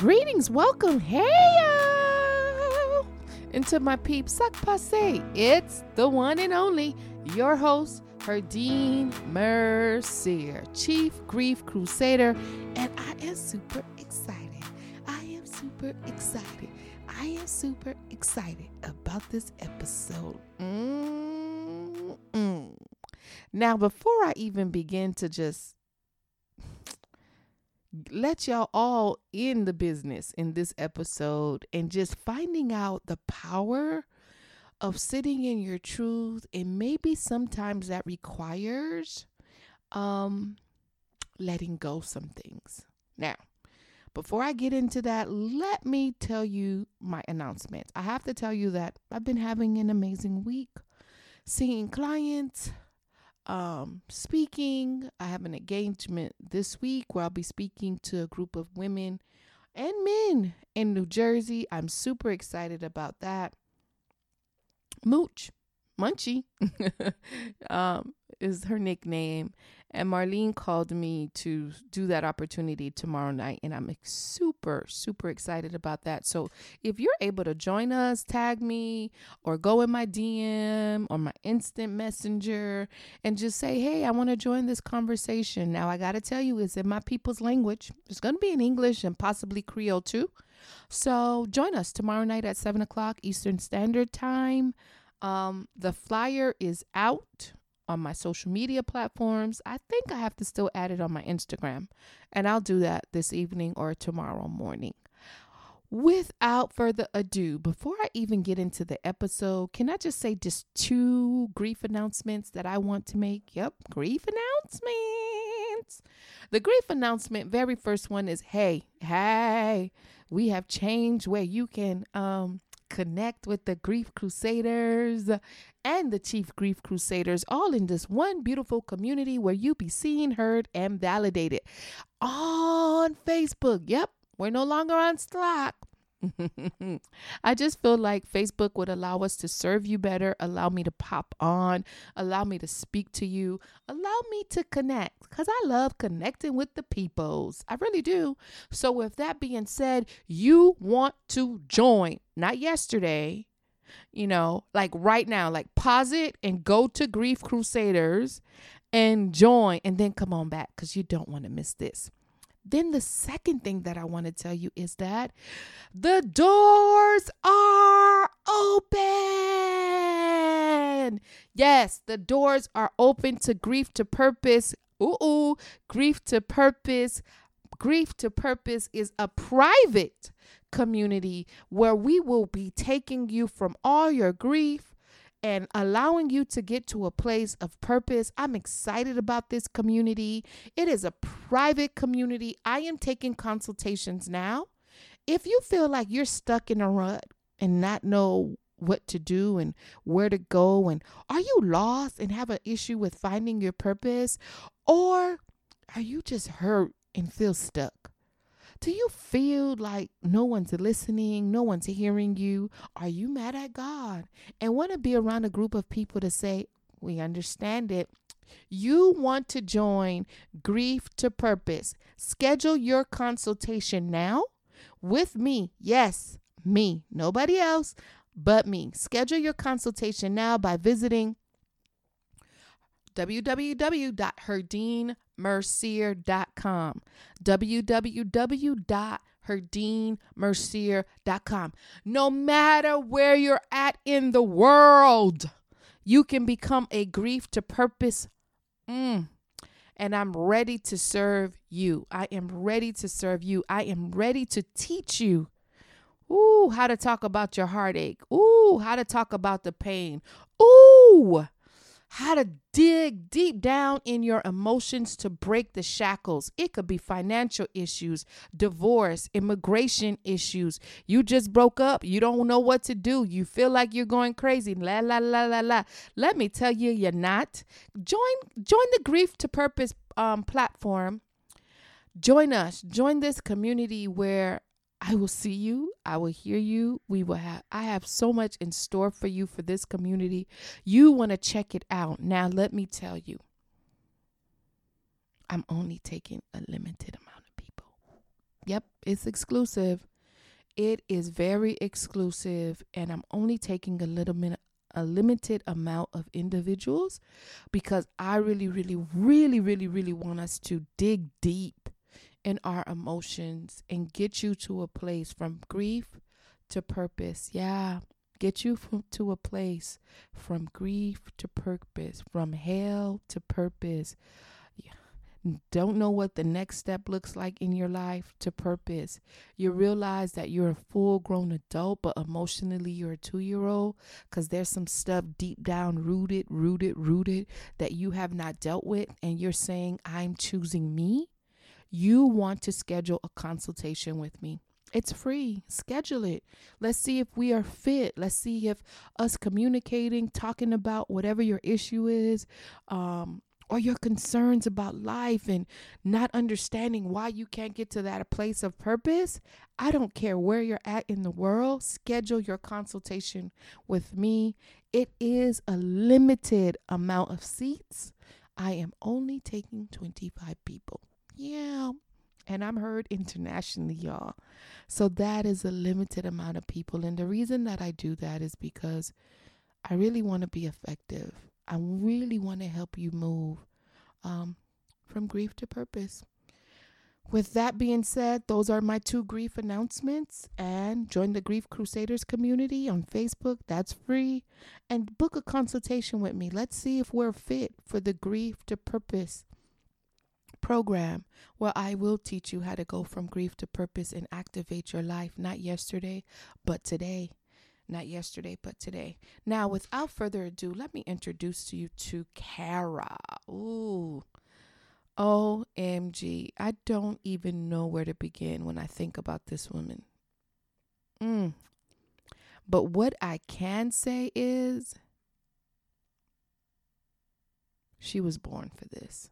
Greetings, welcome, hey into my peep suck passe. It's the one and only, your host, Herdine Mercier, Chief Grief Crusader, and I am super excited. I am super excited. I am super excited about this episode. Mm-mm. Now, before I even begin to just let y'all all in the business in this episode and just finding out the power of sitting in your truth and maybe sometimes that requires um letting go some things. Now, before I get into that, let me tell you my announcement. I have to tell you that I've been having an amazing week seeing clients, um, speaking. I have an engagement this week where I'll be speaking to a group of women and men in New Jersey. I'm super excited about that. Mooch, Munchie, um, is her nickname. And Marlene called me to do that opportunity tomorrow night. And I'm super, super excited about that. So if you're able to join us, tag me or go in my DM or my instant messenger and just say, hey, I want to join this conversation. Now, I got to tell you, it's in my people's language. It's going to be in English and possibly Creole too. So join us tomorrow night at 7 o'clock Eastern Standard Time. Um, the flyer is out on my social media platforms. I think I have to still add it on my Instagram, and I'll do that this evening or tomorrow morning. Without further ado, before I even get into the episode, can I just say just two grief announcements that I want to make? Yep, grief announcements. The grief announcement, very first one is hey, hey, we have changed where you can um connect with the Grief Crusaders and the Chief Grief Crusaders all in this one beautiful community where you be seen, heard, and validated on Facebook. Yep, we're no longer on Slack. I just feel like Facebook would allow us to serve you better, allow me to pop on, allow me to speak to you, allow me to connect because I love connecting with the peoples. I really do. So, with that being said, you want to join, not yesterday, you know, like right now, like pause it and go to Grief Crusaders and join and then come on back because you don't want to miss this. Then the second thing that I want to tell you is that the doors are open. Yes, the doors are open to grief to purpose. Ooh, ooh, grief to purpose. Grief to purpose is a private community where we will be taking you from all your grief and allowing you to get to a place of purpose. I'm excited about this community. It is a private community. I am taking consultations now. If you feel like you're stuck in a rut and not know what to do and where to go and are you lost and have an issue with finding your purpose or are you just hurt and feel stuck? Do you feel like no one's listening, no one's hearing you? Are you mad at God and want to be around a group of people to say, We understand it? You want to join Grief to Purpose. Schedule your consultation now with me. Yes, me, nobody else but me. Schedule your consultation now by visiting www.herdinemercier.com. www.herdinemercier.com. No matter where you're at in the world, you can become a grief to purpose. Mm. And I'm ready to serve you. I am ready to serve you. I am ready to teach you. Ooh, how to talk about your heartache. Ooh, how to talk about the pain. Ooh, how to dig deep down in your emotions to break the shackles. It could be financial issues, divorce, immigration issues. You just broke up. You don't know what to do. You feel like you're going crazy. La la la la la. Let me tell you, you're not. Join join the Grief to Purpose um, platform. Join us. Join this community where I will see you. I will hear you. We will have I have so much in store for you for this community. You want to check it out. Now let me tell you. I'm only taking a limited amount of people. Yep, it's exclusive. It is very exclusive, and I'm only taking a little minute a limited amount of individuals because I really, really, really, really, really want us to dig deep in our emotions and get you to a place from grief to purpose. Yeah, get you from, to a place from grief to purpose, from hell to purpose. Don't know what the next step looks like in your life to purpose. You realize that you're a full grown adult, but emotionally you're a two year old because there's some stuff deep down rooted, rooted, rooted that you have not dealt with. And you're saying, I'm choosing me. You want to schedule a consultation with me. It's free. Schedule it. Let's see if we are fit. Let's see if us communicating, talking about whatever your issue is, um, or your concerns about life and not understanding why you can't get to that place of purpose. I don't care where you're at in the world. Schedule your consultation with me. It is a limited amount of seats. I am only taking 25 people. Yeah and I'm heard internationally, y'all. So that is a limited amount of people. And the reason that I do that is because I really want to be effective. I really want to help you move um, from grief to purpose. With that being said, those are my two grief announcements. And join the Grief Crusaders community on Facebook. That's free. And book a consultation with me. Let's see if we're fit for the grief to purpose program where I will teach you how to go from grief to purpose and activate your life, not yesterday, but today. Not yesterday, but today. Now, without further ado, let me introduce you to Kara. Ooh. OMG. I don't even know where to begin when I think about this woman. Mm. But what I can say is she was born for this.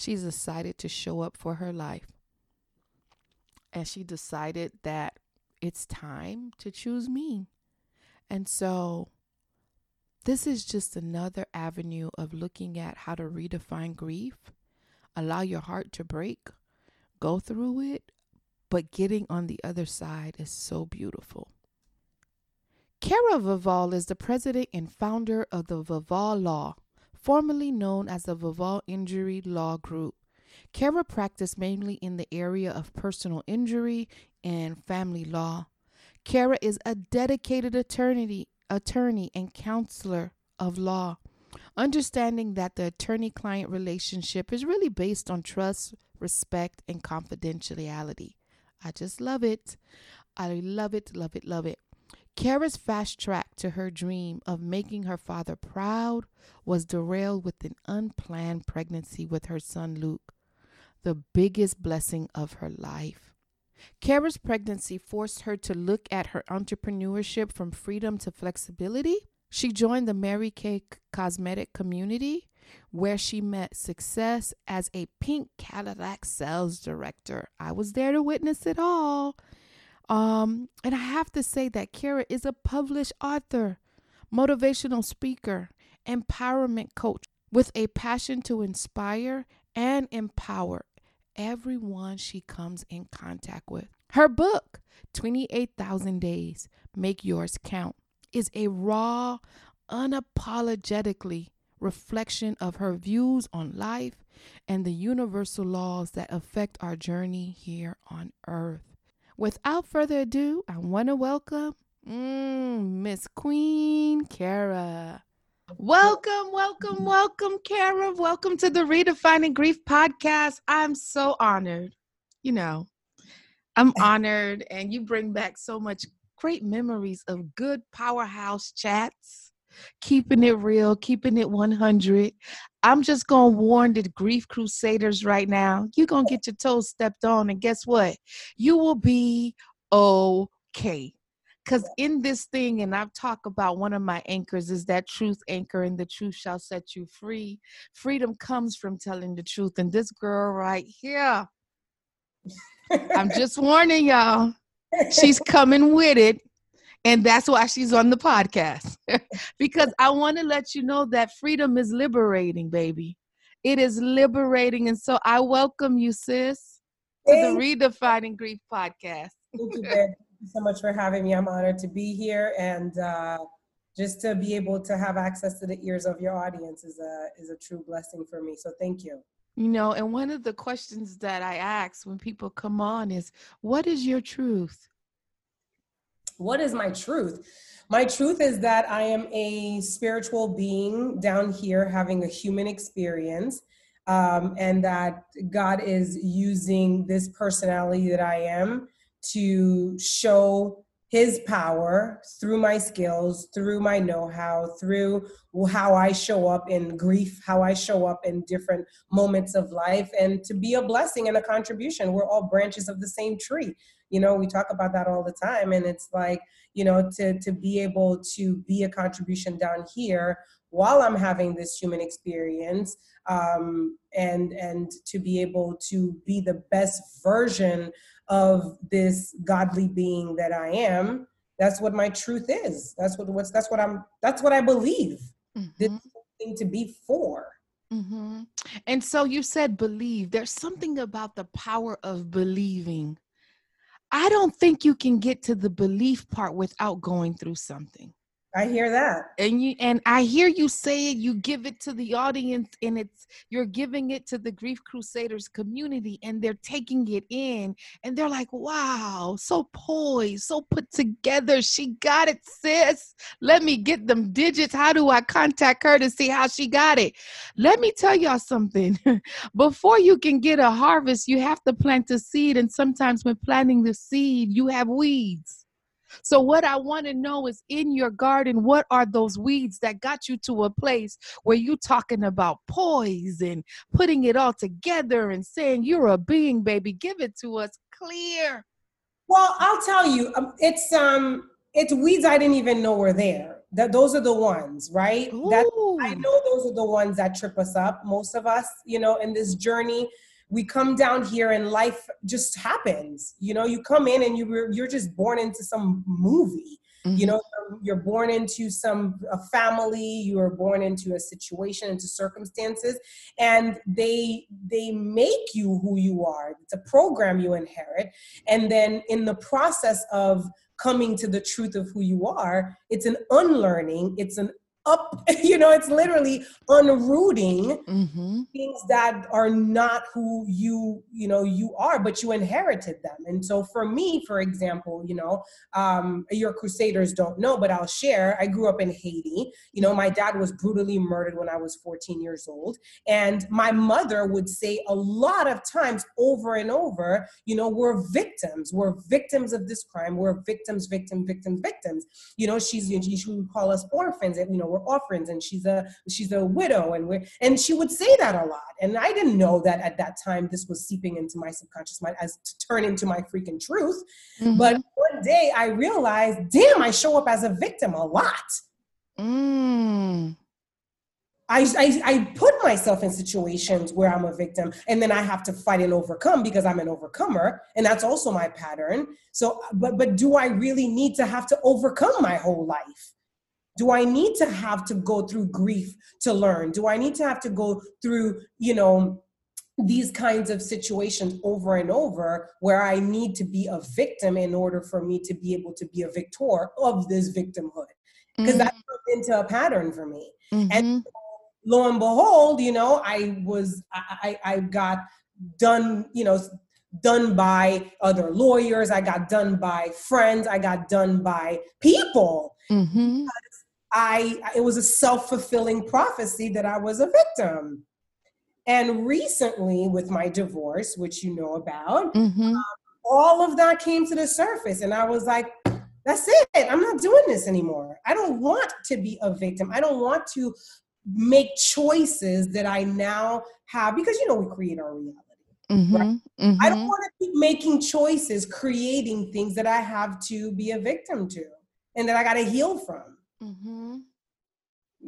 She's decided to show up for her life. And she decided that it's time to choose me. And so this is just another avenue of looking at how to redefine grief, allow your heart to break, go through it, but getting on the other side is so beautiful. Kara Vival is the president and founder of the Vival Law, formerly known as the Vival Injury Law Group. Kara practiced mainly in the area of personal injury and family law. Kara is a dedicated attorney, attorney and counselor of law, understanding that the attorney client relationship is really based on trust, respect, and confidentiality. I just love it. I love it, love it, love it. Kara's fast track to her dream of making her father proud was derailed with an unplanned pregnancy with her son Luke, the biggest blessing of her life. Kara's pregnancy forced her to look at her entrepreneurship from freedom to flexibility. She joined the Mary Kay cosmetic community where she met success as a pink Cadillac sales director. I was there to witness it all. Um, and I have to say that Kara is a published author, motivational speaker, empowerment coach with a passion to inspire and empower everyone she comes in contact with. Her book, 28,000 Days Make Yours Count, is a raw, unapologetically reflection of her views on life and the universal laws that affect our journey here on earth. Without further ado, I want to welcome mm, Miss Queen Kara. Welcome, welcome, welcome, Kara. Welcome to the Redefining Grief podcast. I'm so honored. You know, I'm honored, and you bring back so much great memories of good powerhouse chats keeping it real, keeping it 100. I'm just going to warn the grief crusaders right now. You're going to get your toes stepped on, and guess what? You will be okay. Because in this thing, and I've talked about one of my anchors is that truth anchor, and the truth shall set you free. Freedom comes from telling the truth. And this girl right here, I'm just warning y'all, she's coming with it. And that's why she's on the podcast. because I want to let you know that freedom is liberating, baby. It is liberating. And so I welcome you, sis. to the Redefining Grief podcast. Thank you, Thank you so much for having me. I'm honored to be here and uh, just to be able to have access to the ears of your audience is a is a true blessing for me. So thank you. You know, and one of the questions that I ask when people come on is, "What is your truth?" What is my truth? My truth is that I am a spiritual being down here having a human experience, um, and that God is using this personality that I am to show his power through my skills, through my know how, through how I show up in grief, how I show up in different moments of life, and to be a blessing and a contribution. We're all branches of the same tree. You know, we talk about that all the time. And it's like, you know, to, to be able to be a contribution down here while I'm having this human experience um, and, and to be able to be the best version of this godly being that I am, that's what my truth is. That's what what's that's what I'm that's what I believe. Mm-hmm. This thing to be for. Mm-hmm. And so you said believe. There's something about the power of believing. I don't think you can get to the belief part without going through something. I hear that. And you and I hear you say it, you give it to the audience and it's you're giving it to the Grief Crusaders community and they're taking it in and they're like, "Wow, so poised, so put together. She got it, sis. Let me get them digits. How do I contact her to see how she got it?" Let me tell y'all something. Before you can get a harvest, you have to plant a seed and sometimes when planting the seed, you have weeds. So, what I want to know is in your garden, what are those weeds that got you to a place where you talking about poise and putting it all together and saying, You're a being, baby, give it to us clear? Well, I'll tell you, um, it's um, it's weeds I didn't even know were there. That those are the ones, right? That I know those are the ones that trip us up. Most of us, you know, in this journey, we come down here and life just happens. You know you come in and you you're just born into some movie. Mm-hmm. you know you're born into some a family you are born into a situation into circumstances and they they make you who you are. It's a program you inherit. And then in the process of coming to the truth of who you are it's an unlearning it's an up you know it's literally unrooting mm-hmm. things that are not who you you know you are but you inherited them. And so for me for example you know um your crusaders don't know but i'll share. I grew up in haiti. You know my dad was brutally murdered when i was 14 years old. And my mother would say a lot of times over and over you know we're victims. We're victims of this crime. We're victims victim victim victims. You know she's she would call us orphans and you know we're orphans and she's a she's a widow and we're and she would say that a lot and i didn't know that at that time this was seeping into my subconscious mind as to turn into my freaking truth mm-hmm. but one day i realized damn i show up as a victim a lot mm. I, I, I put myself in situations where I'm a victim and then I have to fight and overcome because I'm an overcomer and that's also my pattern. So but but do I really need to have to overcome my whole life? Do i need to have to go through grief to learn do i need to have to go through you know these kinds of situations over and over where i need to be a victim in order for me to be able to be a victor of this victimhood because mm-hmm. that turned into a pattern for me mm-hmm. and lo and behold you know i was i i got done you know done by other lawyers i got done by friends i got done by people mm-hmm. I it was a self-fulfilling prophecy that I was a victim. And recently, with my divorce, which you know about, mm-hmm. um, all of that came to the surface, and I was like, "That's it. I'm not doing this anymore. I don't want to be a victim. I don't want to make choices that I now have because you know we create our reality." Mm-hmm, right? mm-hmm. I don't want to keep making choices, creating things that I have to be a victim to and that I got to heal from. Mm-hmm.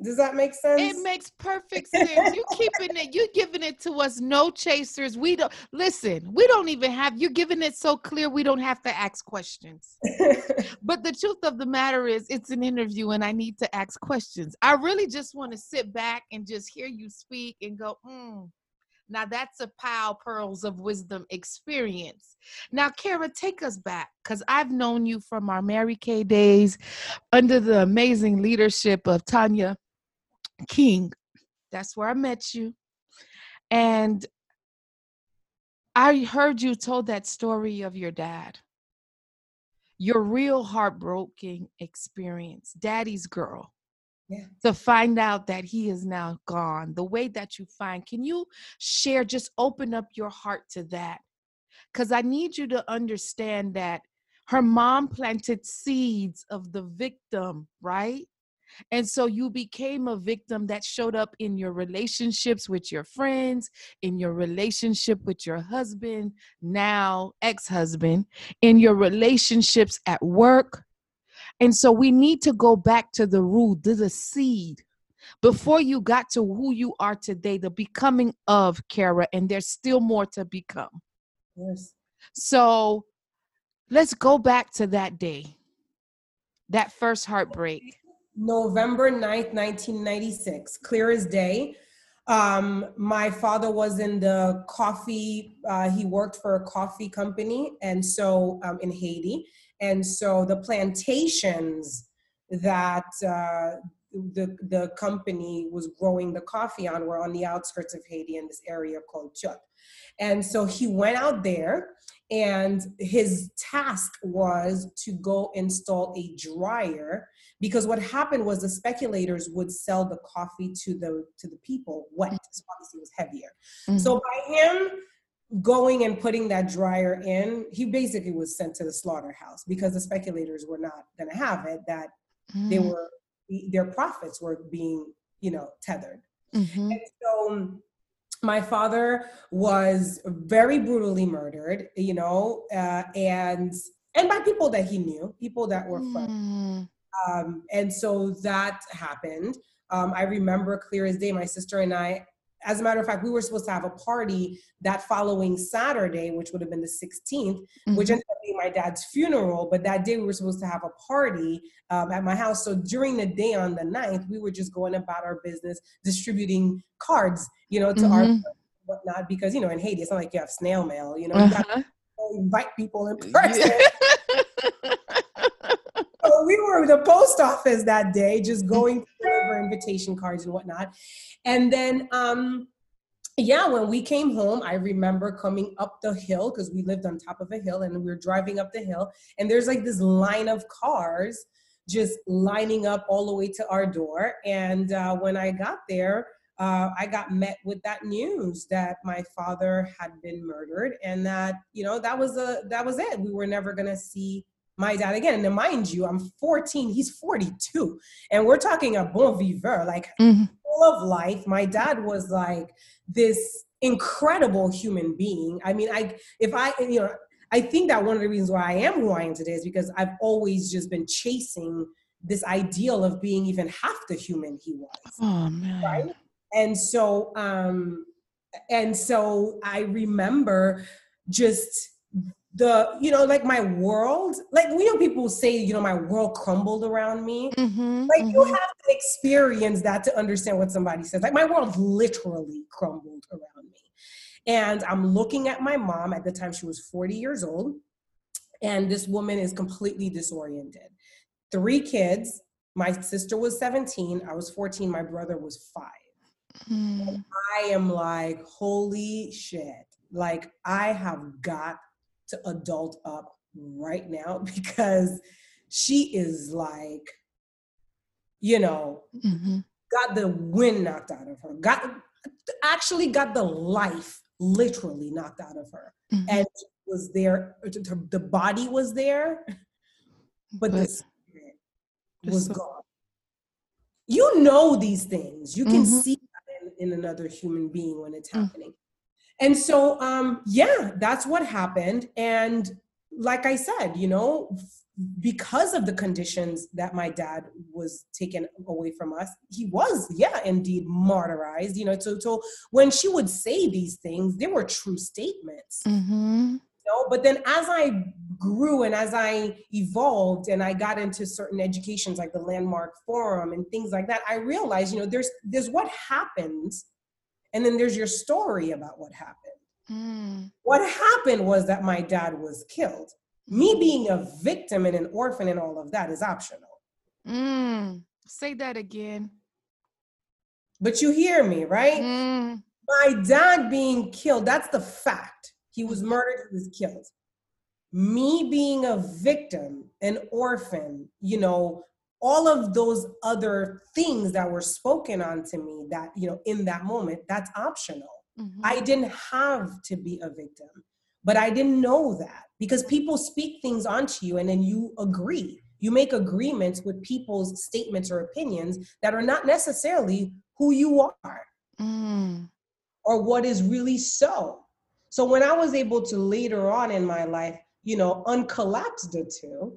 Does that make sense? It makes perfect sense. you keeping it, you giving it to us, no chasers. We don't listen, we don't even have you're giving it so clear we don't have to ask questions. but the truth of the matter is it's an interview and I need to ask questions. I really just want to sit back and just hear you speak and go, mm, Now that's a pile pearls of wisdom experience. Now, Kara, take us back because I've known you from our Mary Kay days under the amazing leadership of Tanya King. That's where I met you. And I heard you told that story of your dad. Your real heartbroken experience, daddy's girl to find out that he is now gone. The way that you find can you share just open up your heart to that? Because i need you to understand that her mom planted seeds of the victim right? And so you became a victim that showed up in your relationships with your friends, in your relationship with your husband, now ex husband, in your relationships at work, and so we need to go back to the root, to the seed. Before you got to who you are today, the becoming of Kara, and there's still more to become. Yes. So let's go back to that day, that first heartbreak. November 9th, 1996, clear as day. Um, my father was in the coffee, uh, he worked for a coffee company, and so um, in Haiti. And so the plantations that uh, the, the company was growing the coffee on were on the outskirts of Haiti in this area called Thiotte. And so he went out there, and his task was to go install a dryer because what happened was the speculators would sell the coffee to the to the people wet, so obviously it was heavier. Mm-hmm. So by him going and putting that dryer in, he basically was sent to the slaughterhouse because the speculators were not going to have it. That mm. they were their profits were being, you know, tethered. Mm-hmm. And so my father was very brutally murdered, you know, uh, and and by people that he knew, people that were friends. Mm. Um, and so that happened. Um, I remember clear as day. My sister and I as a matter of fact, we were supposed to have a party that following Saturday, which would have been the 16th, mm-hmm. which ended up being my dad's funeral. But that day we were supposed to have a party um, at my house. So during the day on the 9th, we were just going about our business, distributing cards, you know, to mm-hmm. our whatnot. Because, you know, in Haiti, it's not like you have snail mail, you know, uh-huh. you invite people in person. we were the post office that day, just going through our invitation cards and whatnot. And then, um, yeah, when we came home, I remember coming up the hill because we lived on top of a hill and we were driving up the hill. And there's like this line of cars just lining up all the way to our door. And uh, when I got there, uh, I got met with that news that my father had been murdered, and that you know that was a that was it. We were never gonna see my dad again. And mind you, I'm 14, he's 42. And we're talking a bon vivant, like mm-hmm. full of life. My dad was like this incredible human being. I mean, I if I you know, I think that one of the reasons why I am who I am today is because I've always just been chasing this ideal of being even half the human he was. Oh man. Right? And so um and so I remember just the you know like my world like we know people say you know my world crumbled around me. Mm-hmm, like mm-hmm. you have to experience that to understand what somebody says. Like my world literally crumbled around me. And i'm looking at my mom. At the time she was 40 years old. And this woman is completely disoriented. Three kids. My sister was 17 i was 14 my brother was 5 mm. i am like holy shit. Like i have got to adult up right now because she is like, you know, mm-hmm. got the wind knocked out of her, got actually got the life literally knocked out of her. Mm-hmm. And was there, the body was there, but, but the spirit was so- gone. You know these things. You can mm-hmm. see in, in, another human being when it's mm. happening. And so, um, yeah, that's what happened. And like I said, you know, because of the conditions that my dad was taken away from us, he was, yeah, indeed martyrized. You know, so, so when she would say these things, they were true statements. Mm-hmm. You know, but then as I grew and as I evolved and I got into certain educations like the Landmark Forum and things like that, I realized, you know, there's there's what happens and then there's your story about what happened. Mm. What happened was that my dad was killed. Me being a victim and an orphan and all of that is optional. Mm. Say that again. But you hear me, right? Mm. My dad being killed, that's the fact. He was murdered, he was killed. Me being a victim, an orphan, you know, all of those other things that were spoken on to me that, you know, in that moment, that's optional. Mm-hmm. I didn't have to be a victim, but I didn't know that because people speak things onto you and then you agree. You make agreements with people's statements or opinions that are not necessarily who you are mm. or what is really so. So when I was able to later on in my life, you know, uncollapse the two,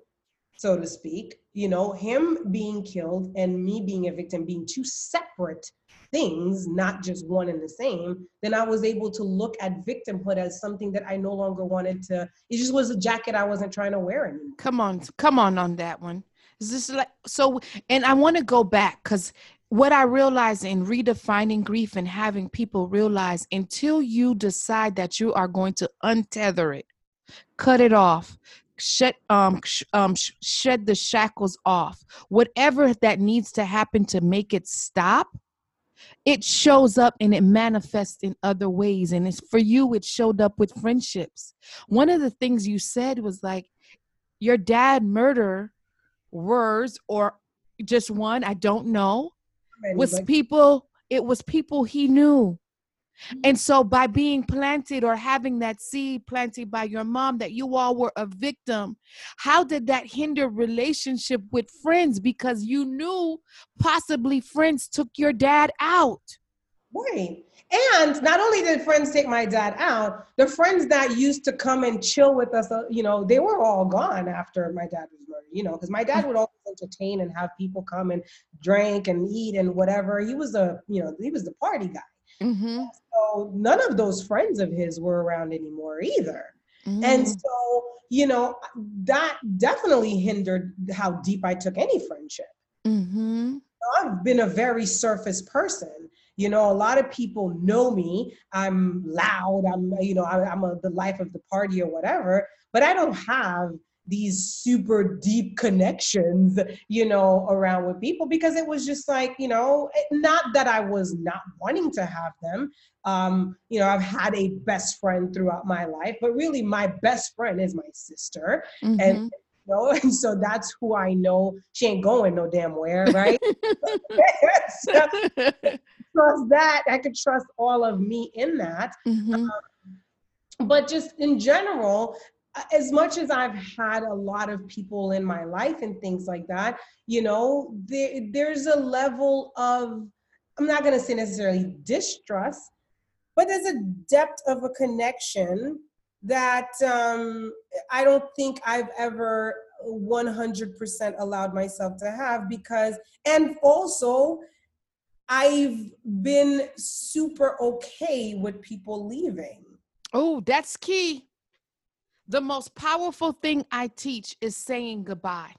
so to speak, you know, him being killed and me being a victim being two separate things, not just one and the same, then I was able to look at victimhood as something that I no longer wanted to. It just was a jacket I wasn't trying to wear anymore. Come on, come on on that one. Is this like so? And I want to go back because what I realized in redefining grief and having people realize until you decide that you are going to untether it, cut it off, shed um, sh- um sh- shed the shackles off. Whatever that needs to happen to make it stop it shows up and it manifests in other ways. And it's for you it showed up with friendships. One of the things you said was like your dad murder words or just one i don't know was people it was people he knew and so, by being planted or having that seed planted by your mom that you all were a victim, how did that hinder relationship with friends? Because you knew possibly friends took your dad out. Right. And not only did friends take my dad out, the friends that used to come and chill with us, uh, you know, they were all gone after my dad was murdered, you know, because my dad would always entertain and have people come and drink and eat and whatever. He was a, you know, he was the party guy. Mm-hmm. So none of those friends of his were around anymore either. Mm-hmm. And so, you know, that definitely hindered how deep I took any friendship. Mm-hmm. I've been a very surface person. You know, a lot of people know me. I'm loud. I'm, you know, I, am a, the life of the party or whatever. But I don't have these super deep connections, you know, around with people because it was just like, you know, not that I was not wanting to have them. Um, you know, I've had a best friend throughout my life, but really my best friend is my sister. Mm-hmm. And you know, and so that's who I know she ain't going no damn where, right? so, trust that. I could trust all of me in that. Mm-hmm. Um, but just in general, as much as I've had a lot of people in my life and things like that, you know, there, there's a level of, I'm not going to say necessarily distrust, but there's a depth of a connection that um, I don't think I've ever 100% allowed myself to have because, and also, I've been super okay with people leaving. Oh, that's key. The most powerful thing I teach is saying goodbye.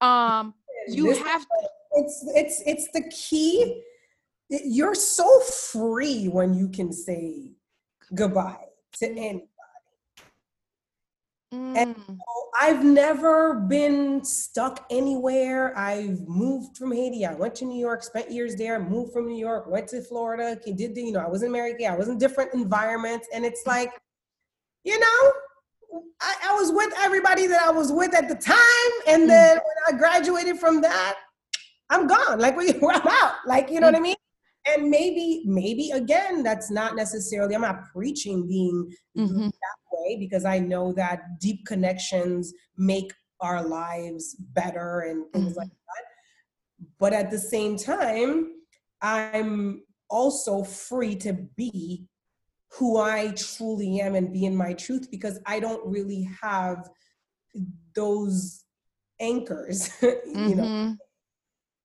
Um, you this, have to. It's it's it's the key. You're so free when you can say goodbye to mm. anybody. Mm. And I've never been stuck anywhere. I've moved from Haiti. I went to New York, spent years there, moved from New York, went to Florida, did the, you know, I was in America, I was in different environments. And it's like, you know, I, I, was with everybody that I was with at the time. And then when I graduated from that, I'm gone. Like I'm out. Like, you know what I mean? And maybe, maybe again, that's not necessarily, I'm not preaching being mm-hmm. that way because I know that deep connections make our lives better and things mm-hmm. like that. But at the same time, I'm also free to be who I truly am and be in my truth because I don't really have those anchors, you mm-hmm. know,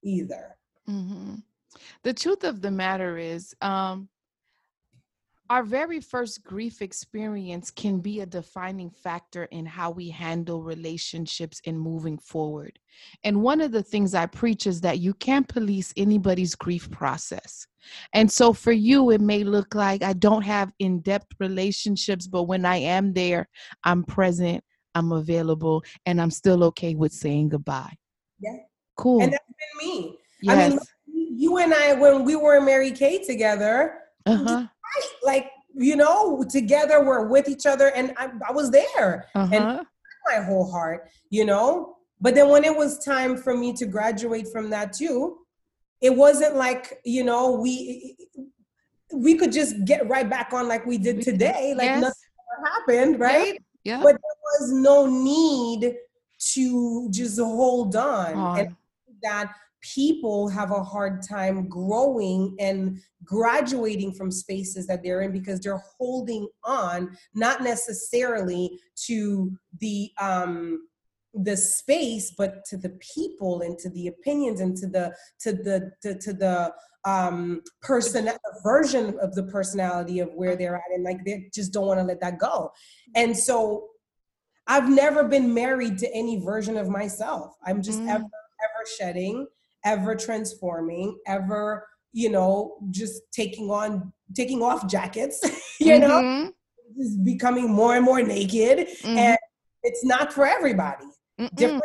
either. Mm-hmm. The truth of the matter is, um, our very first grief experience can be a defining factor in how we handle relationships in moving forward. And one of the things I preach is that you can't police anybody's grief process. And so for you, it may look like I don't have in depth relationships, but when I am there, I'm present, I'm available, and I'm still okay with saying goodbye. Yeah. Cool. And that's been me. Yes. I mean, you and I, when we were in Mary Kay together, uh-huh like you know together we're with each other and i, I was there uh-huh. and my whole heart you know but then when it was time for me to graduate from that too it wasn't like you know we we could just get right back on like we did today like yes. nothing happened right yeah. yeah but there was no need to just hold on, on. and that people have a hard time growing and graduating from spaces that they're in because they're holding on not necessarily to the um the space but to the people and to the opinions and to the to the to, to the um person version of the personality of where they're at and like they just don't want to let that go. And so i've never been married to any version of myself. I'm just mm. ever ever shedding ever transforming, ever, you know, just taking on, taking off jackets, you mm-hmm. know, just becoming more and more naked. Mm-hmm. And it's not for everybody. Mm-mm. Different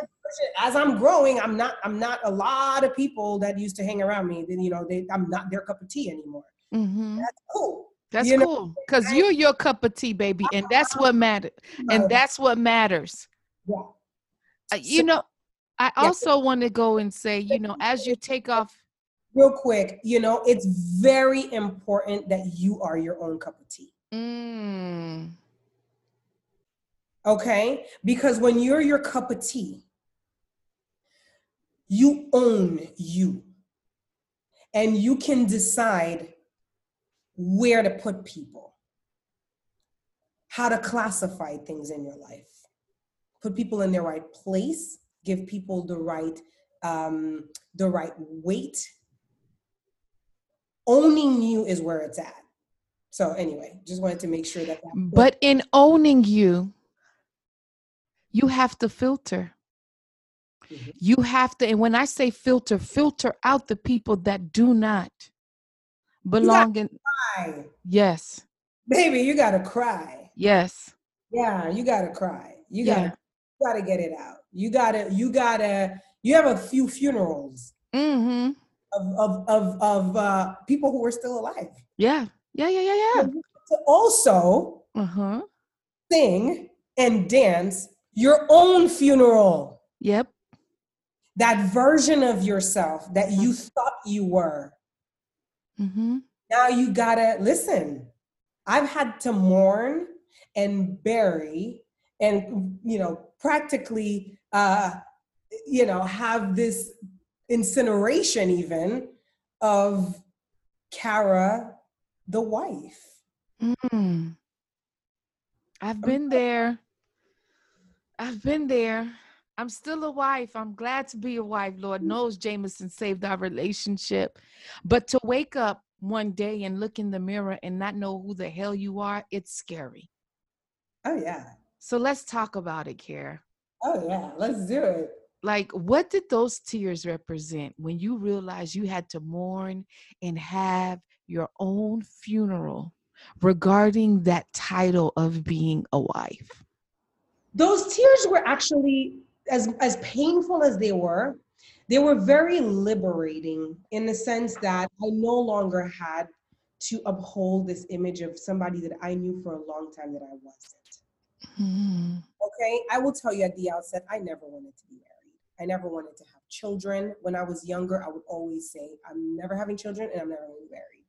as I'm growing, I'm not, I'm not a lot of people that used to hang around me. Then, you know, they, I'm not their cup of tea anymore. Mm-hmm. That's cool. That's you cool because you're your cup of tea, baby, and that's what matters. And that's what matters. Yeah. Uh, you so, know, I also yes. want to go and say, you know, as you take off. Real quick, you know, it's very important that you are your own cup of tea. Mm. Okay? Because when you're your cup of tea, you own you. And you can decide where to put people, how to classify things in your life, put people in their right place give people the right um, the right weight. Owning you is where it's at. So anyway, just wanted to make sure that. that but in owning you, you have to filter. Mm-hmm. You have to, and when I say filter, filter out the people that do not belong in. Cry. Yes. Baby, you gotta cry. Yes. Yeah, you gotta cry. You gotta, yeah. you gotta get it out. You gotta, you gotta, you have a few funerals mm-hmm. of, of, of, of uh, people who are still alive. Yeah. Yeah, yeah, yeah, yeah. To also uh-huh. sing and dance your own funeral. Yep. That version of yourself that you mm-hmm. thought you were. Mm-hmm. Now you gotta listen. I've had to mourn and bury and you know practically uh, you know, have this incineration even of Kara, the wife. Mm. I've been there. I've been there. I'm still a wife. I'm glad to be a wife. Lord knows Jameson saved our relationship. But to wake up one day and look in the mirror and not know who the hell you are, it's scary. Oh, yeah. So let's talk about it, Kara. Oh yeah, let's do it. Like, what did those tears represent when you realized you had to mourn and have your own funeral regarding that title of being a wife? Those tears were actually as as painful as they were, they were very liberating in the sense that I no longer had to uphold this image of somebody that I knew for a long time that I wasn't. Mm-hmm. Okay, I will tell you at the outset, I never wanted to be married. I never wanted to have children. When I was younger, I would always say, I'm never having children and I'm never going to be married.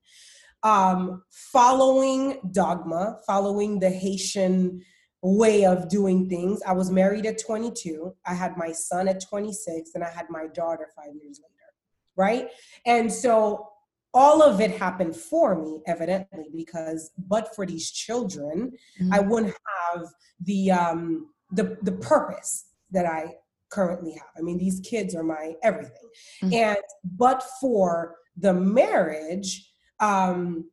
Um, following dogma, following the Haitian way of doing things. I was married at 22. I had my son at 26, and I had my daughter five years later. Right. And so all of it happened for me evidently because but for these children mm-hmm. i wouldn't have the um the the purpose that i currently have i mean these kids are my everything mm-hmm. and but for the marriage um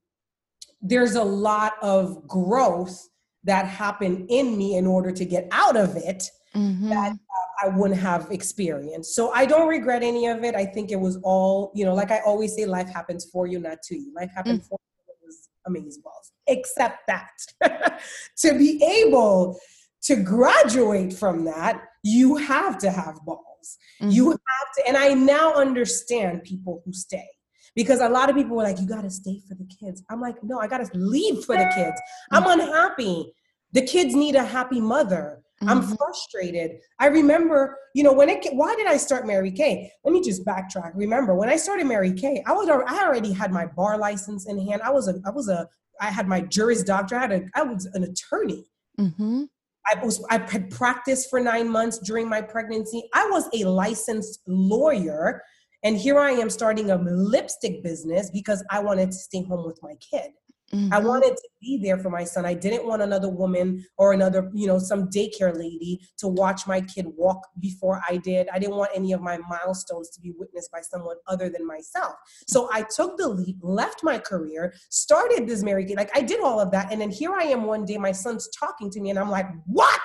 there's a lot of growth that happened in me in order to get out of it mm-hmm. that uh, I wouldn't have experienced. So I don't regret any of it. I think it was all, you know, like I always say, life happens for you, not to you. Life happened mm-hmm. for you. It was amazing balls. Except that to be able to graduate from that, you have to have balls. Mm-hmm. You have to, and I now understand people who stay because a lot of people were like, you got to stay for the kids. I'm like, no, I got to leave for the kids. I'm mm-hmm. unhappy. The kids need a happy mother. Mm-hmm. I'm frustrated. I remember, you know, when it, why did I start Mary Kay? Let me just backtrack. Remember, when I started Mary Kay, I was, I already had my bar license in hand. I was a, I was a, I had my Juris Doctor. I had a, I was an attorney. Mm-hmm. I was I had practiced for nine months during my pregnancy. I was a licensed lawyer, and here I am starting a lipstick business because I wanted to stay home with my kid. Mm-hmm. I wanted to be there for my son. I didn't want another woman or another, you know, some daycare lady to watch my kid walk before I did. I didn't want any of my milestones to be witnessed by someone other than myself. So I took the leap, left my career, started this Mary Kay. Like I did all of that. And then here I am one day, my son's talking to me, and I'm like, what?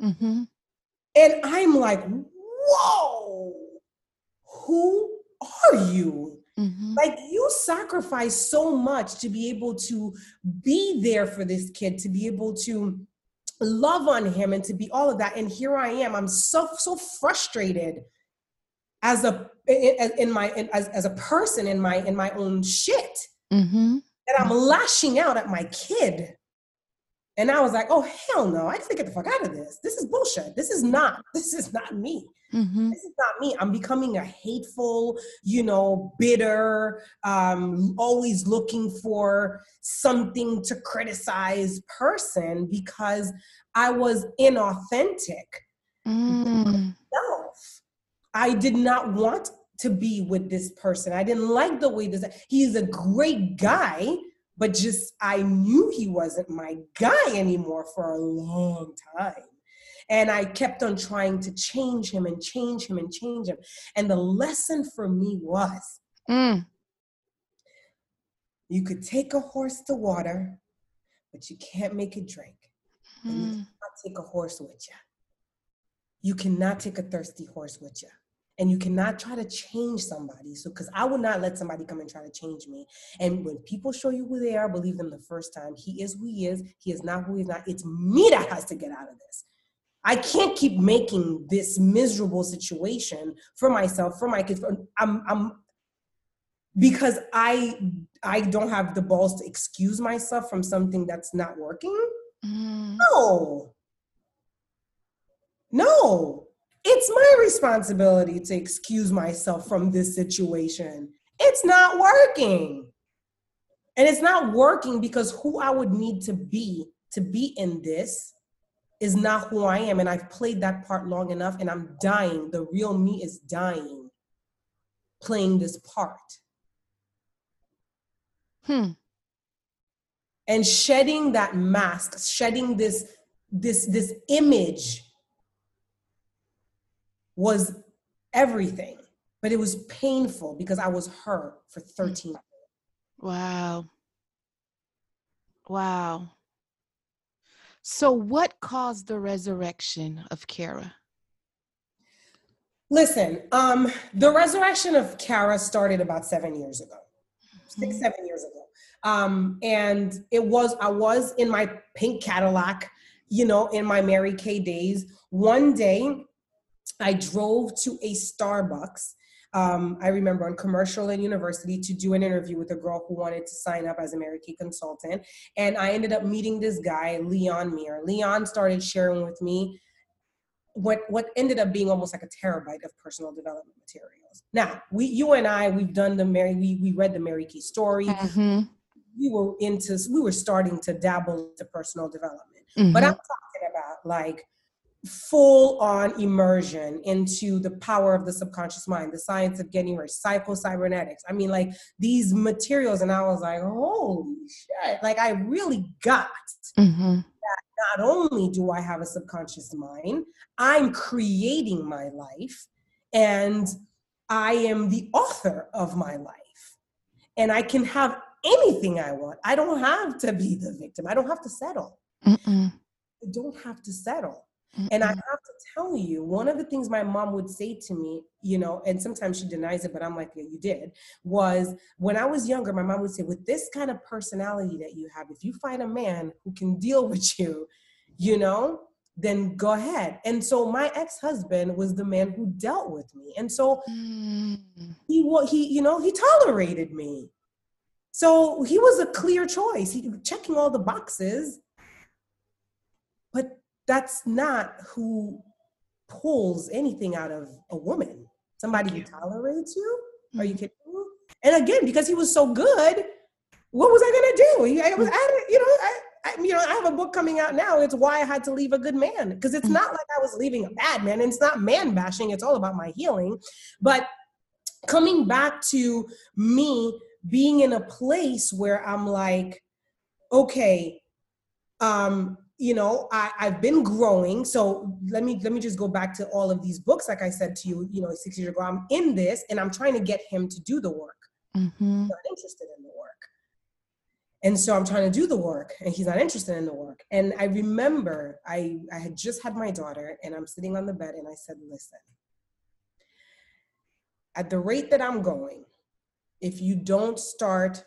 Mm-hmm. And I'm like, whoa, who are you? Mm-hmm. Like you sacrifice so much to be able to be there for this kid, to be able to love on him and to be all of that. And here I am. I'm so so frustrated as a in my in, as, as a person in my in my own shit mm-hmm. that I'm lashing out at my kid. And I was like, oh hell no, I need to get the fuck out of this. This is bullshit. This is not, this is not me. Mm-hmm. This is not me. I'm becoming a hateful, you know, bitter, um, always looking for something to criticize person because I was inauthentic mm. myself. I did not want to be with this person. I didn't like the way this. He's a great guy, but just I knew he wasn't my guy anymore for a long time. And I kept on trying to change him and change him and change him. And the lesson for me was mm. you could take a horse to water, but you can't make it drink. Mm. You cannot take a horse with you. You cannot take a thirsty horse with you and you cannot try to change somebody. So, because I would not let somebody come and try to change me. And when people show you who they are, believe them the first time. He is who he is. He is not who he's not. It's me that has to get out of this. I can't keep making this miserable situation for myself, for my kids. I'm, I'm because I I don't have the balls to excuse myself from something that's not working. Mm. No. No. It's my responsibility to excuse myself from this situation. It's not working. And it's not working because who I would need to be to be in this is not who I am. And I've played that part long enough and I'm dying. The real me is dying playing this part. Hmm. And shedding that mask, shedding this this this image was everything. But it was painful because I was her for 13 Wow. Wow. So, what caused the resurrection of Kara? Listen, um, the resurrection of Kara started about seven years ago, mm-hmm. six, seven years ago. Um, and it was, I was in my pink Cadillac, you know, in my Mary Kay days. One day, I drove to a Starbucks um, I remember on commercial and university to do an interview with a girl who wanted to sign up as a Mary Kay consultant. And I ended up meeting this guy, Leon Mir. Leon started sharing with me what what ended up being almost like a terabyte of personal development materials. Now, we you and I, we've done the Mary, we we read the Mary Kay story. Mm-hmm. We were into we were starting to dabble into personal development. Mm-hmm. But I'm talking about like full on immersion into the power of the subconscious mind, the science of getting rich, psycho cybernetics. I mean, like these materials, and I was like, holy shit! Like I really got mm-hmm. that. Not only do I have a subconscious mind, I'm creating my life, and I am the author of my life, and I can have anything I want. I don't have to be the victim. I don't have to settle. Mm-mm. I don't have to settle. And I have to tell you, one of the things my mom would say to me, you know, and sometimes she denies it, but I'm like, yeah, you did, was when I was younger, my mom would say, with this kind of personality that you have, if you find a man who can deal with you, you know, then go ahead. And so my ex-husband was the man who dealt with me. And so mm. he he you know, he tolerated me. So he was a clear choice. He checking all the boxes. That's not who pulls anything out of a woman. Somebody who tolerates you? Are you mm. kidding me? And again, because he was so good, what was I gonna do? I was, I, you know, I, I, you know, I have a book coming out now. It's why I had to leave a good man because it's mm. not like I was leaving a bad man. It's not man bashing. It's all about my healing. But coming back to me being in a place where I'm like, okay, um, you know, I, I've been growing. So let me let me just go back to all of these books. Like I said to you, you know, six years ago, I'm in this and I'm trying to get him to do the work. Mm-hmm. not interested in the work. And so I'm trying to do the work and he's not interested in the work. And I remember I, I had just had my daughter and I'm sitting on the bed and I said, listen, at the rate that I'm going, if you don't start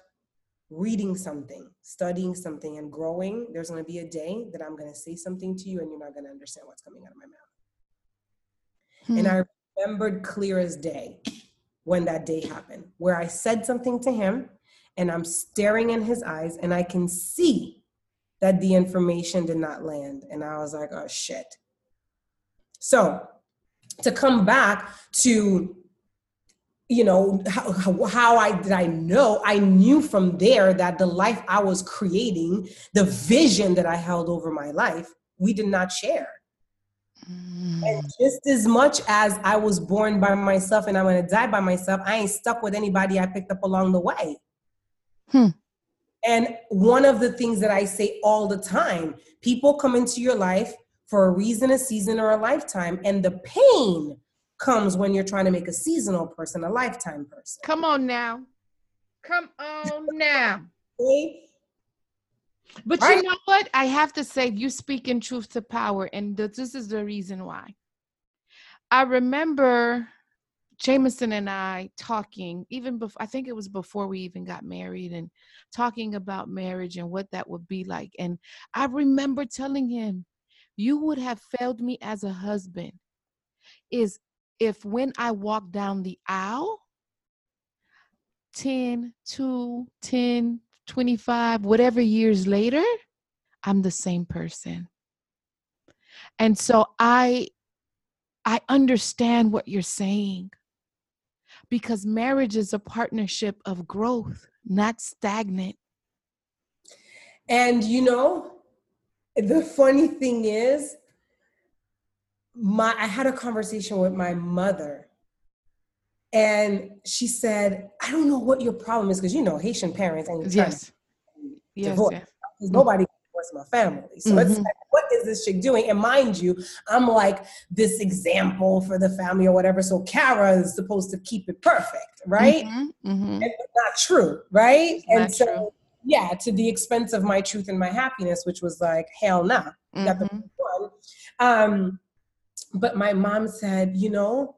reading something, studying something, and growing, there's going to be a day that I'm going to say something to you and you're not going to understand what's coming out of my mouth. Hmm. And I remembered clear as day when that day happened, where I said something to him and I'm staring in his eyes and I can see that the information did not land. And I was like, oh shit. So to come back to you know how, how i did i know i knew from there that the life i was creating the vision that i held over my life we did not share mm. and just as much as i was born by myself and i'm going to die by myself i ain't stuck with anybody i picked up along the way Hmm. And one of the things that I say all the time people come into your life for a reason, a season, or a lifetime, and the pain comes when you're trying to make a seasonal person a lifetime person. Come on now. Come on now. But you know what? I have to say, you speak in truth to power, and this is the reason why. I remember Jameson and I talking, even before, I think it was before we even got married, and talking about marriage and what that would be like. And I remember telling him, You would have failed me as a husband is if when I walk down the aisle, 10, 2, 10, 25, whatever years later, I'm the same person. And so I I understand what you're saying because marriage is a partnership of growth, not stagnant. And you know, the funny thing is, my I had a conversation with my mother, and she said, "I don't know what your problem is because you know Haitian parents and yes, yes, divorce. yes. Nobody divorced my family, so mm-hmm. it's like what is this chick doing? And mind you, I'm like this example for the family or whatever. So Kara is supposed to keep it perfect, right? Mm-hmm, mm-hmm. Not true, right? It's and so, true. yeah, to the expense of my truth and my happiness, which was like, hell nah. Mm-hmm. Um, but my mom said, you know,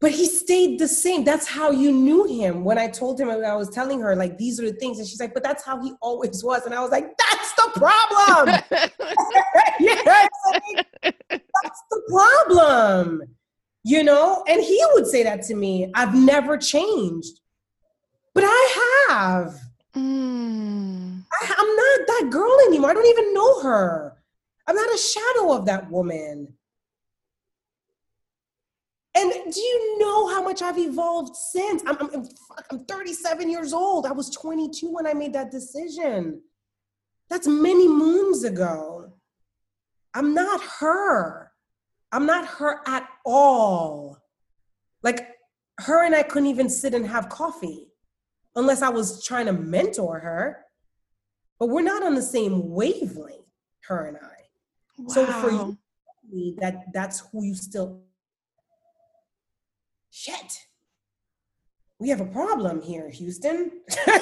but he stayed the same. That's how you knew him. When I told him, I was telling her, like, these are the things. And she's like, but that's how he always was. And I was like, that's the problem. yeah, that's the problem. You know? And he would say that to me. I've never changed. But I have. Mm. I, I'm not that girl anymore. I don't even know her. I'm not a shadow of that woman. And do you know how much I've evolved since? I'm, I'm, I'm 37 years old. I was 22 when I made that decision. That's many moons ago. I'm not her. I'm not her at all. Like, her and I couldn't even sit and have coffee unless I was trying to mentor her. But we're not on the same wavelength, her and I. Wow. So for you, that that's who you still shit. we have a problem here, Houston.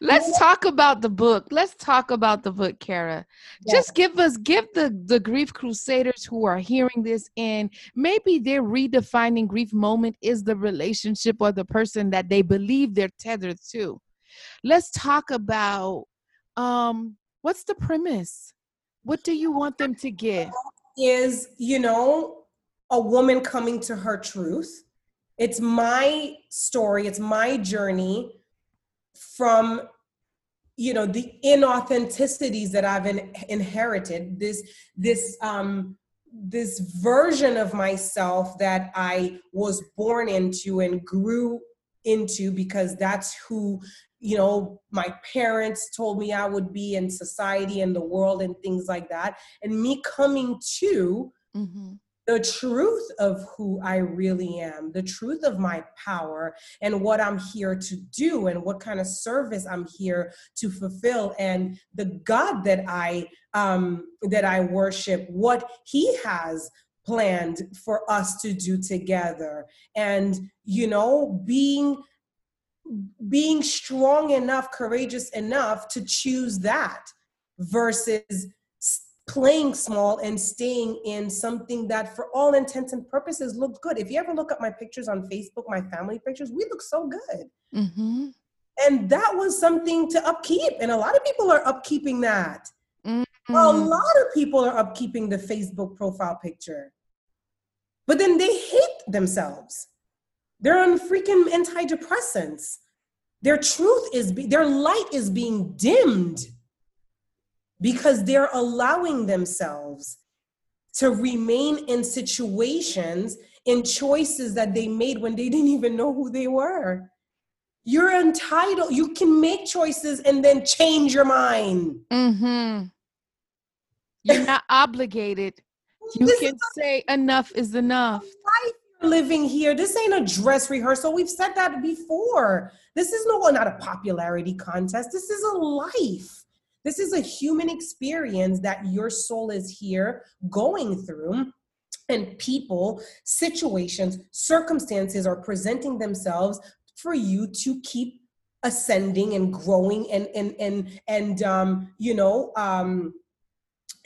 Let's talk about the book. Let's talk about the book, Kara. Yeah. Just give us, give the the grief crusaders who are hearing this, and maybe their redefining grief moment is the relationship or the person that they believe they're tethered to. Let's talk about um, what's the premise. What do you want them to get? Is you know a woman coming to her truth. It's my story. It's my journey from you know the inauthenticities that i've in, inherited this this um this version of myself that i was born into and grew into because that's who you know my parents told me i would be in society and the world and things like that. And me coming to mm-hmm. the truth of who I really am, the truth of my power and what I'm here to do and what kind of service I'm here to fulfill and the God that I um that I worship, what he has planned for us to do together. And you know being being strong enough courageous enough to choose that versus playing small and staying in something that for all intents and purposes looked good. If you ever look at my pictures on facebook my family pictures we look so good. Mm-hmm. and that was something to upkeep and a lot of people are upkeeping that. Mm-hmm. a lot of people are upkeeping the facebook profile picture. But then they hate themselves they're on freaking antidepressants their truth is be- their light is being dimmed because they're allowing themselves to remain in situations in choices that they made when they didn't even know who they were. You're entitled. You can make choices and then change your mind. Mm-hmm. You're not obligated. You this can say enough is enough. Life living here. This ain't a dress rehearsal. We've said that before. This is no not a popularity contest. This is a life. This is a human experience that your soul is here going through and people, situations, circumstances are presenting themselves for you to keep ascending and growing and and and and um you know um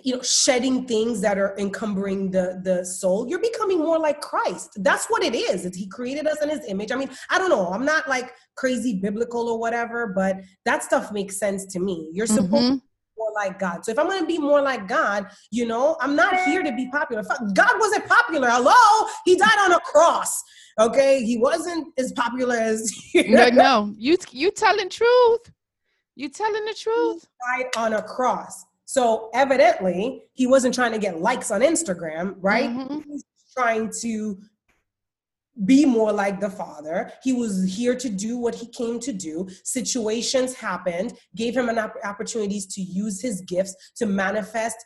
you know shedding things that are encumbering the the soul you're becoming more like christ that's what it is it's, he created us in his image i mean i don't know i'm not like crazy biblical or whatever but that stuff makes sense to me you're supposed mm-hmm. to more like God. So if I'm going to be more like God, you know, I'm not here to be popular. God wasn't popular. Hello, He died on a cross. Okay, He wasn't as popular as. no, no, you you telling truth. You telling the truth. He died on a cross. So evidently, he wasn't trying to get likes on Instagram, right? Mm-hmm. He's trying to be more like the father. He was here to do what he came to do. Situations happened, gave him an op- opportunities to use his gifts to manifest,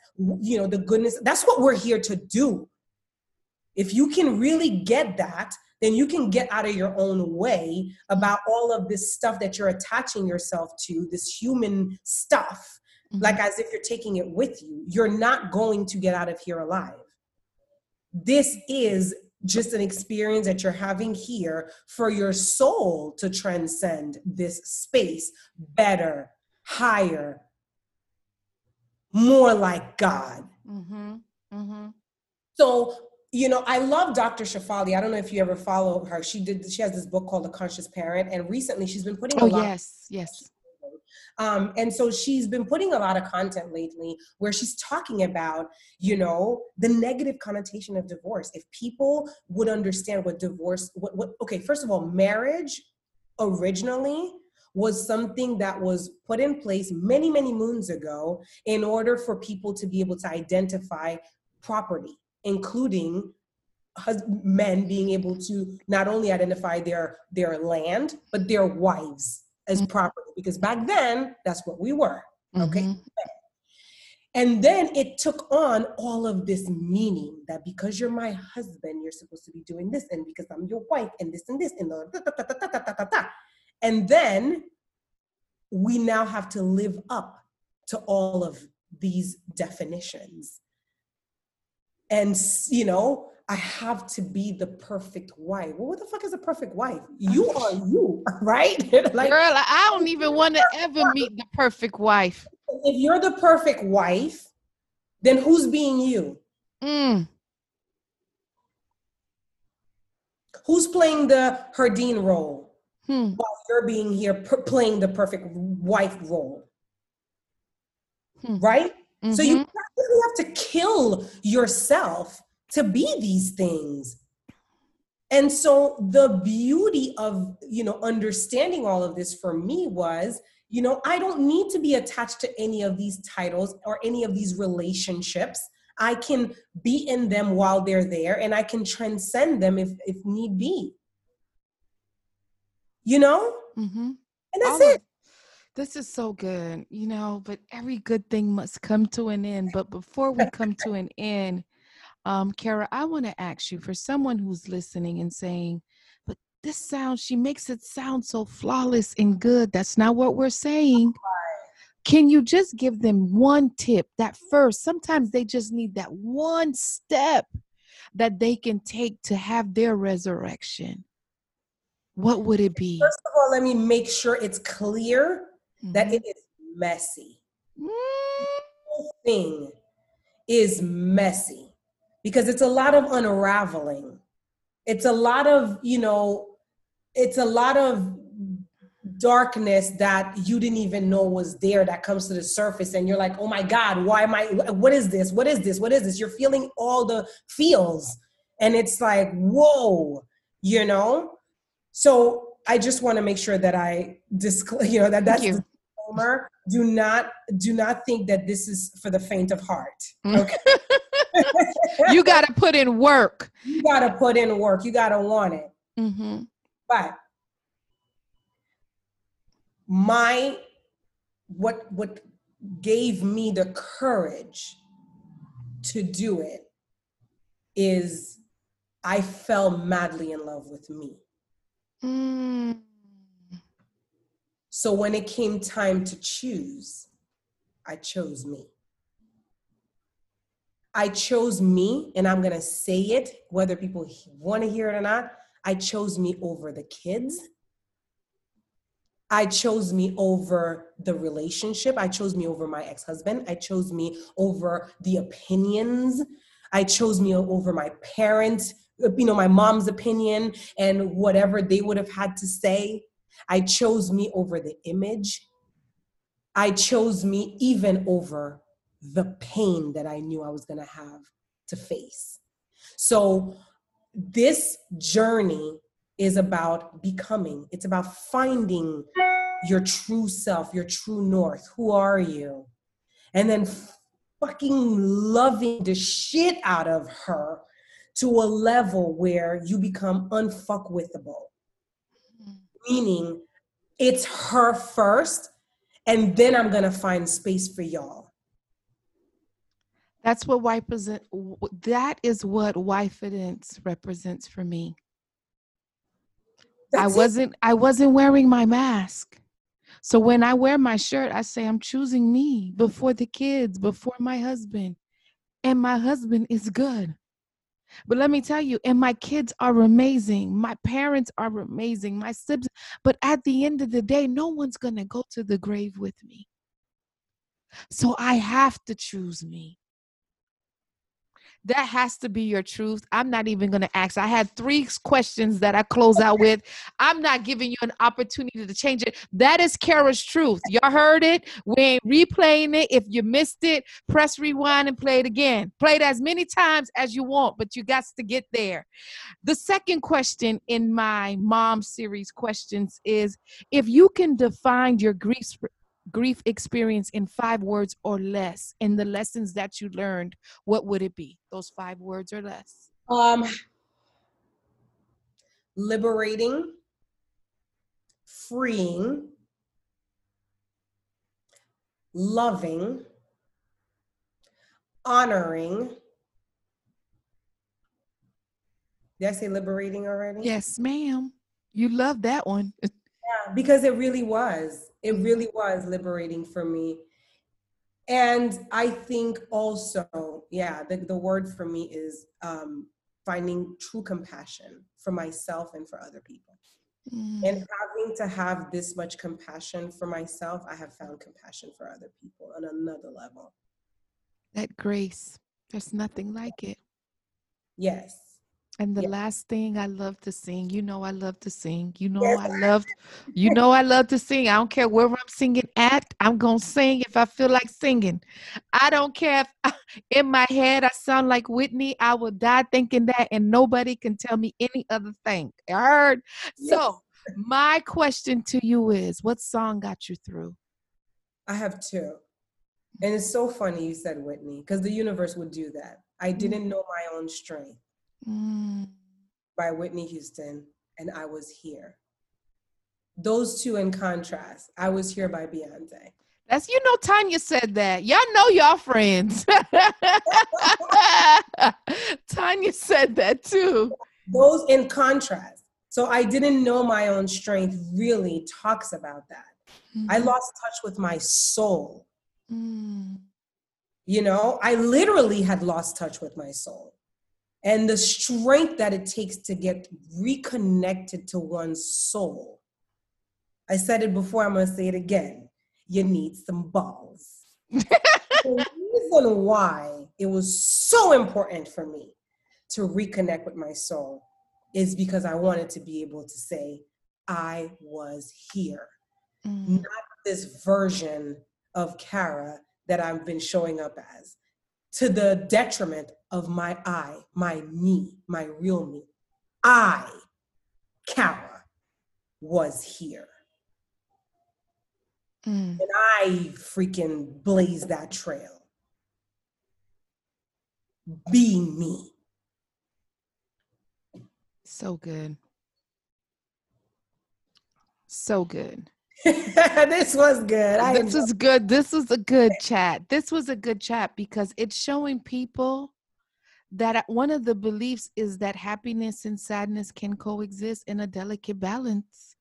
you know, the goodness. That's what we're here to do. If you can really get that, then you can get out of your own way about all of this stuff that you're attaching yourself to, this human stuff mm-hmm. like as if you're taking it with you. You're not going to get out of here alive. This is just an experience that you're having here for your soul to transcend this space better, higher, more like God. Mm-hmm. Mm-hmm. So, you know, I love Dr. Shefali. I don't know if you ever follow her. She did. She has this book called The Conscious Parent, and recently she's been putting. Oh yes, yes. Um, and so she's been putting a lot of content lately where she's talking about, you know, the negative connotation of divorce. If people would understand what divorce, what, what okay, first of all, marriage originally was something that was put in place many, many moons ago in order for people to be able to identify property, including men being able to not only identify their their land but their wives as mm-hmm. property because back then that's what we were okay mm-hmm. and then it took on all of this meaning that because you're my husband you're supposed to be doing this and because i'm your wife and this and this and the and then we now have to live up to all of these definitions and you know I have to be the perfect wife. Well, what the fuck is a perfect wife? You are you, right? like, Girl, I don't even want to ever meet the perfect wife. If you're the perfect wife, then who's being you? Mm. Who's playing the Herdine role hmm. while you're being here per- playing the perfect wife role? Hmm. Right? Mm-hmm. So you mm-hmm. really have to kill yourself to be these things. And so the beauty of, you know, understanding all of this for me was, you know, I don't need to be attached to any of these titles or any of these relationships. I can be in them while they're there and I can transcend them if, if need be. You know? Mm-hmm. And that's it. This is so good, you know, but every good thing must come to an end. But before we come to an end, um, Kara, I want to ask you for someone who's listening and saying, but this sounds, she makes it sound so flawless and good. That's not what we're saying. Can you just give them one tip that first? Sometimes they just need that one step that they can take to have their resurrection. What would it be? First of all, let me make sure it's clear mm-hmm. that it is messy. Mm-hmm. thing is messy because it's a lot of unraveling. It's a lot of, you know, it's a lot of darkness that you didn't even know was there that comes to the surface and you're like oh my god why am i what is this? What is this? What is this? You're feeling all the feels and it's like whoa you know? So i just want to make sure that i disclose you know that that's disclaimer. Do not do not think that this is for the faint of heart mm. okay you got to put in work you got to put in work you got to want it mm-hmm. but my what what gave me the courage to do it is I fell madly in love with me. Mm. So when it came time to choose, I chose me. I chose me, and I'm gonna say it, whether people wanna hear it or not. I chose me over the kids. I chose me over the relationship. I chose me over my ex husband. I chose me over the opinions. I chose me over my parents, you know, my mom's opinion and whatever they would have had to say. I chose me over the image. I chose me even over the pain that I knew I was going to have to face. So, this journey is about becoming, it's about finding your true self, your true north. Who are you? And then fucking loving the shit out of her to a level where you become unfuckwithable. Meaning it's her first, and then I'm gonna find space for y'all. That's what wife present. That is what wifeidence represents for me. That's I wasn't it. I wasn't wearing my mask. So when I wear my shirt, I say I'm choosing me before the kids, before my husband. And my husband is good. But let me tell you, and my kids are amazing. My parents are amazing. My siblings. But at the end of the day, no one's going to go to the grave with me. So I have to choose me that has to be your truth. I'm not even going to ask. I had three questions that I close out with. I'm not giving you an opportunity to change it. That is Kara's truth. Y'all heard it. We ain't replaying it. If you missed it, press rewind and play it again. Play it as many times as you want, but you got to get there. The second question in my mom series questions is if you can define your grief grief experience in five words or less and the lessons that you learned what would it be? Those five words or less. Um liberating freeing loving honoring. Did i say liberating already? Yes ma'am. You love that one because it really was it really was liberating for me. And I think also, yeah, the, the word for me is um, finding true compassion for myself and for other people. Mm. And having to have this much compassion for myself, I have found compassion for other people on another level. That grace, there's nothing like it. Yes. And the last thing I love to sing, you know, I love to sing. You know, yes. I love, you know, I love to sing. I don't care where I'm singing at. I'm gonna sing if I feel like singing. I don't care if I, in my head I sound like Whitney. I will die thinking that, and nobody can tell me any other thing. I heard. Yes. So, my question to you is, what song got you through? I have two, and it's so funny you said Whitney because the universe would do that. I mm. didn't know my own strength mm. by Whitney Houston, and I was here. Those two in contrast, I was here by Beyonce. That's you know Tanya said that. Y'all know y'all friends. Tanya said that too. Those in contrast. So I didn't know my own strength really talks about that. Mm-hmm. I lost touch with my soul. Mm. You know, I literally had lost touch with my soul and the strength that it takes to get reconnected to one's soul. I said it before, I'm gonna say it again. You need some balls. the reason why it was so important for me to reconnect with my soul is because I wanted to be able to say, I was here. Mm. Not this version of Kara that I've been showing up as to the detriment of my I, my me, my real me. I, Kara, was here. Mm. And I freaking blazed that trail. Being me. So good. So good. this was good. I this was good. This was a good chat. This was a good chat because it's showing people that one of the beliefs is that happiness and sadness can coexist in a delicate balance.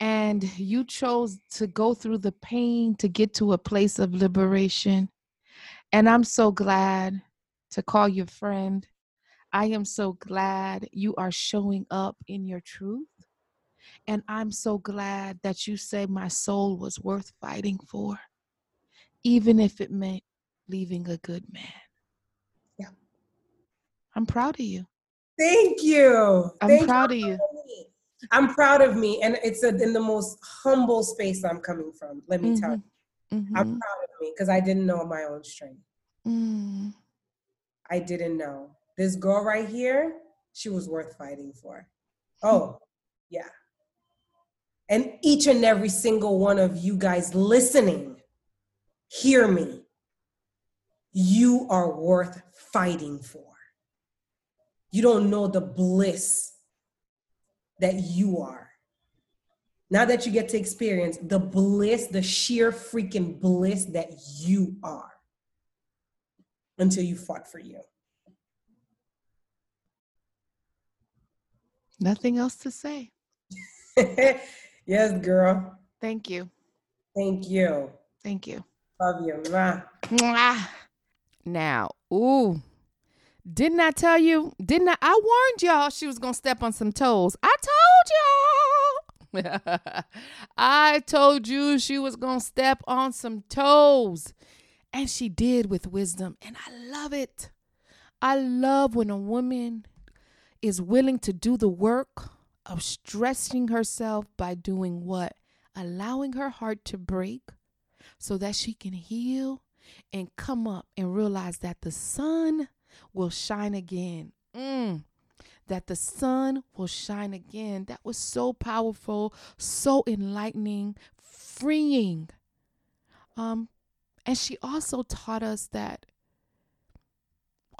And you chose to go through the pain to get to a place of liberation. And I'm so glad to call you friend. I am so glad you are showing up in your truth. And I'm so glad that you say my soul was worth fighting for, even if it meant leaving a good man. Yeah. I'm proud of you. Thank you. I'm Thank proud you. of you. I'm proud of me. And it's a, in the most humble space I'm coming from. Let me mm-hmm. tell you. Mm-hmm. I'm proud of me because I didn't know my own strength. Mm. I didn't know. This girl right here, she was worth fighting for. Oh, yeah and each and every single one of you guys listening, hear me. You are worth fighting for. You don't know the bliss that you are. Now that you get to experience the bliss, the sheer freaking bliss that you are until you fought for you. Nothing else to say. Yes, girl. Thank you. Thank you. Thank you. Love you. Mwah. Mwah. Now, ooh. Didn't I tell you? Didn't I? I warned y'all she was going to step on some toes. I told y'all. I told you she was going to step on some toes. And she did with wisdom. And I love it. I love when a woman is willing to do the work of stressing herself by doing what? Allowing her heart to break so that she can heal and come up and realize that the sun will shine again. Mm, that the sun will shine again. That was so powerful, so enlightening, freeing. Um, and she also taught us that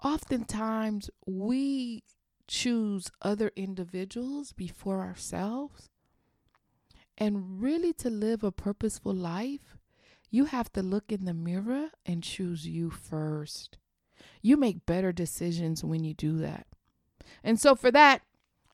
oftentimes we choose other individuals before ourselves. And really, to live a purposeful life, you have to look in the mirror and choose you first. You make better decisions when you do that. And so, for that,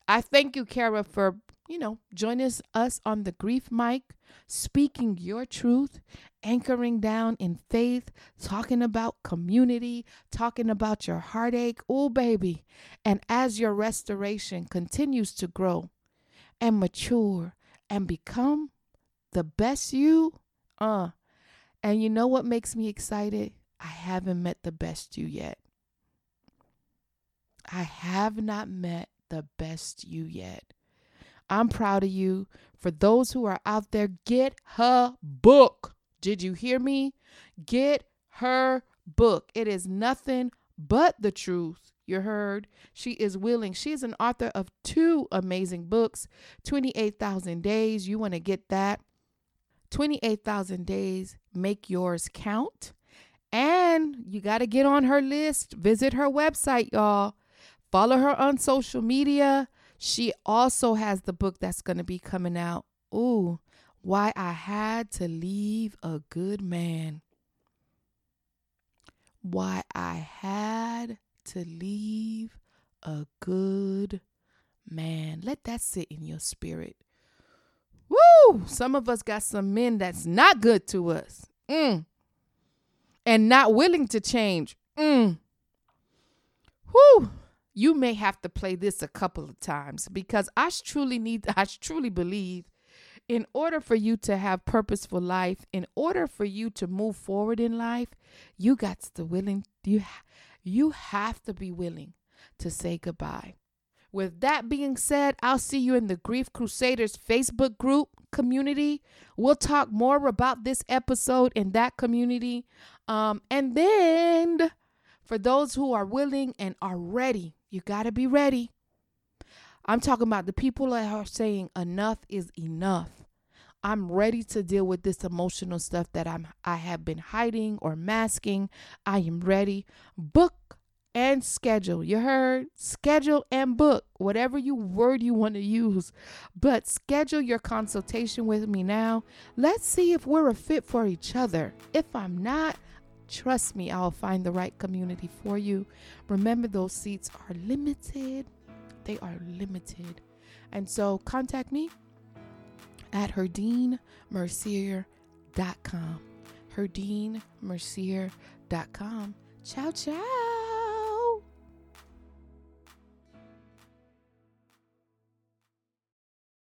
I thank you, Kara, for you know, join us, us on the grief mic, speaking your truth, anchoring down in faith, talking about community, talking about your heartache. Oh, baby. And as your restoration continues to grow and mature and become the best you, uh, and you know what makes me excited? I haven't met the best you yet. I have not met the best you yet. I'm proud of you. For those who are out there, get her book. Did you hear me? Get her book. It is nothing but the truth. You heard? She is willing. She is an author of two amazing books 28,000 Days. You want to get that? 28,000 Days. Make yours count. And you got to get on her list. Visit her website, y'all. Follow her on social media. She also has the book that's going to be coming out. Ooh, Why I Had to Leave a Good Man. Why I Had to Leave a Good Man. Let that sit in your spirit. Woo! Some of us got some men that's not good to us. Mm. And not willing to change. Mm. You may have to play this a couple of times because I truly need, I truly believe in order for you to have purposeful life, in order for you to move forward in life, you got to willing, you, you have to be willing to say goodbye. With that being said, I'll see you in the Grief Crusaders Facebook group community. We'll talk more about this episode in that community. Um, and then for those who are willing and are ready you got to be ready. I'm talking about the people that are saying enough is enough. I'm ready to deal with this emotional stuff that I'm I have been hiding or masking. I am ready. Book and schedule. You heard? Schedule and book. Whatever you word you want to use. But schedule your consultation with me now. Let's see if we're a fit for each other. If I'm not, Trust me, I'll find the right community for you. Remember, those seats are limited. They are limited. And so contact me at herdinemercier.com. herdinemercier.com. Ciao, ciao.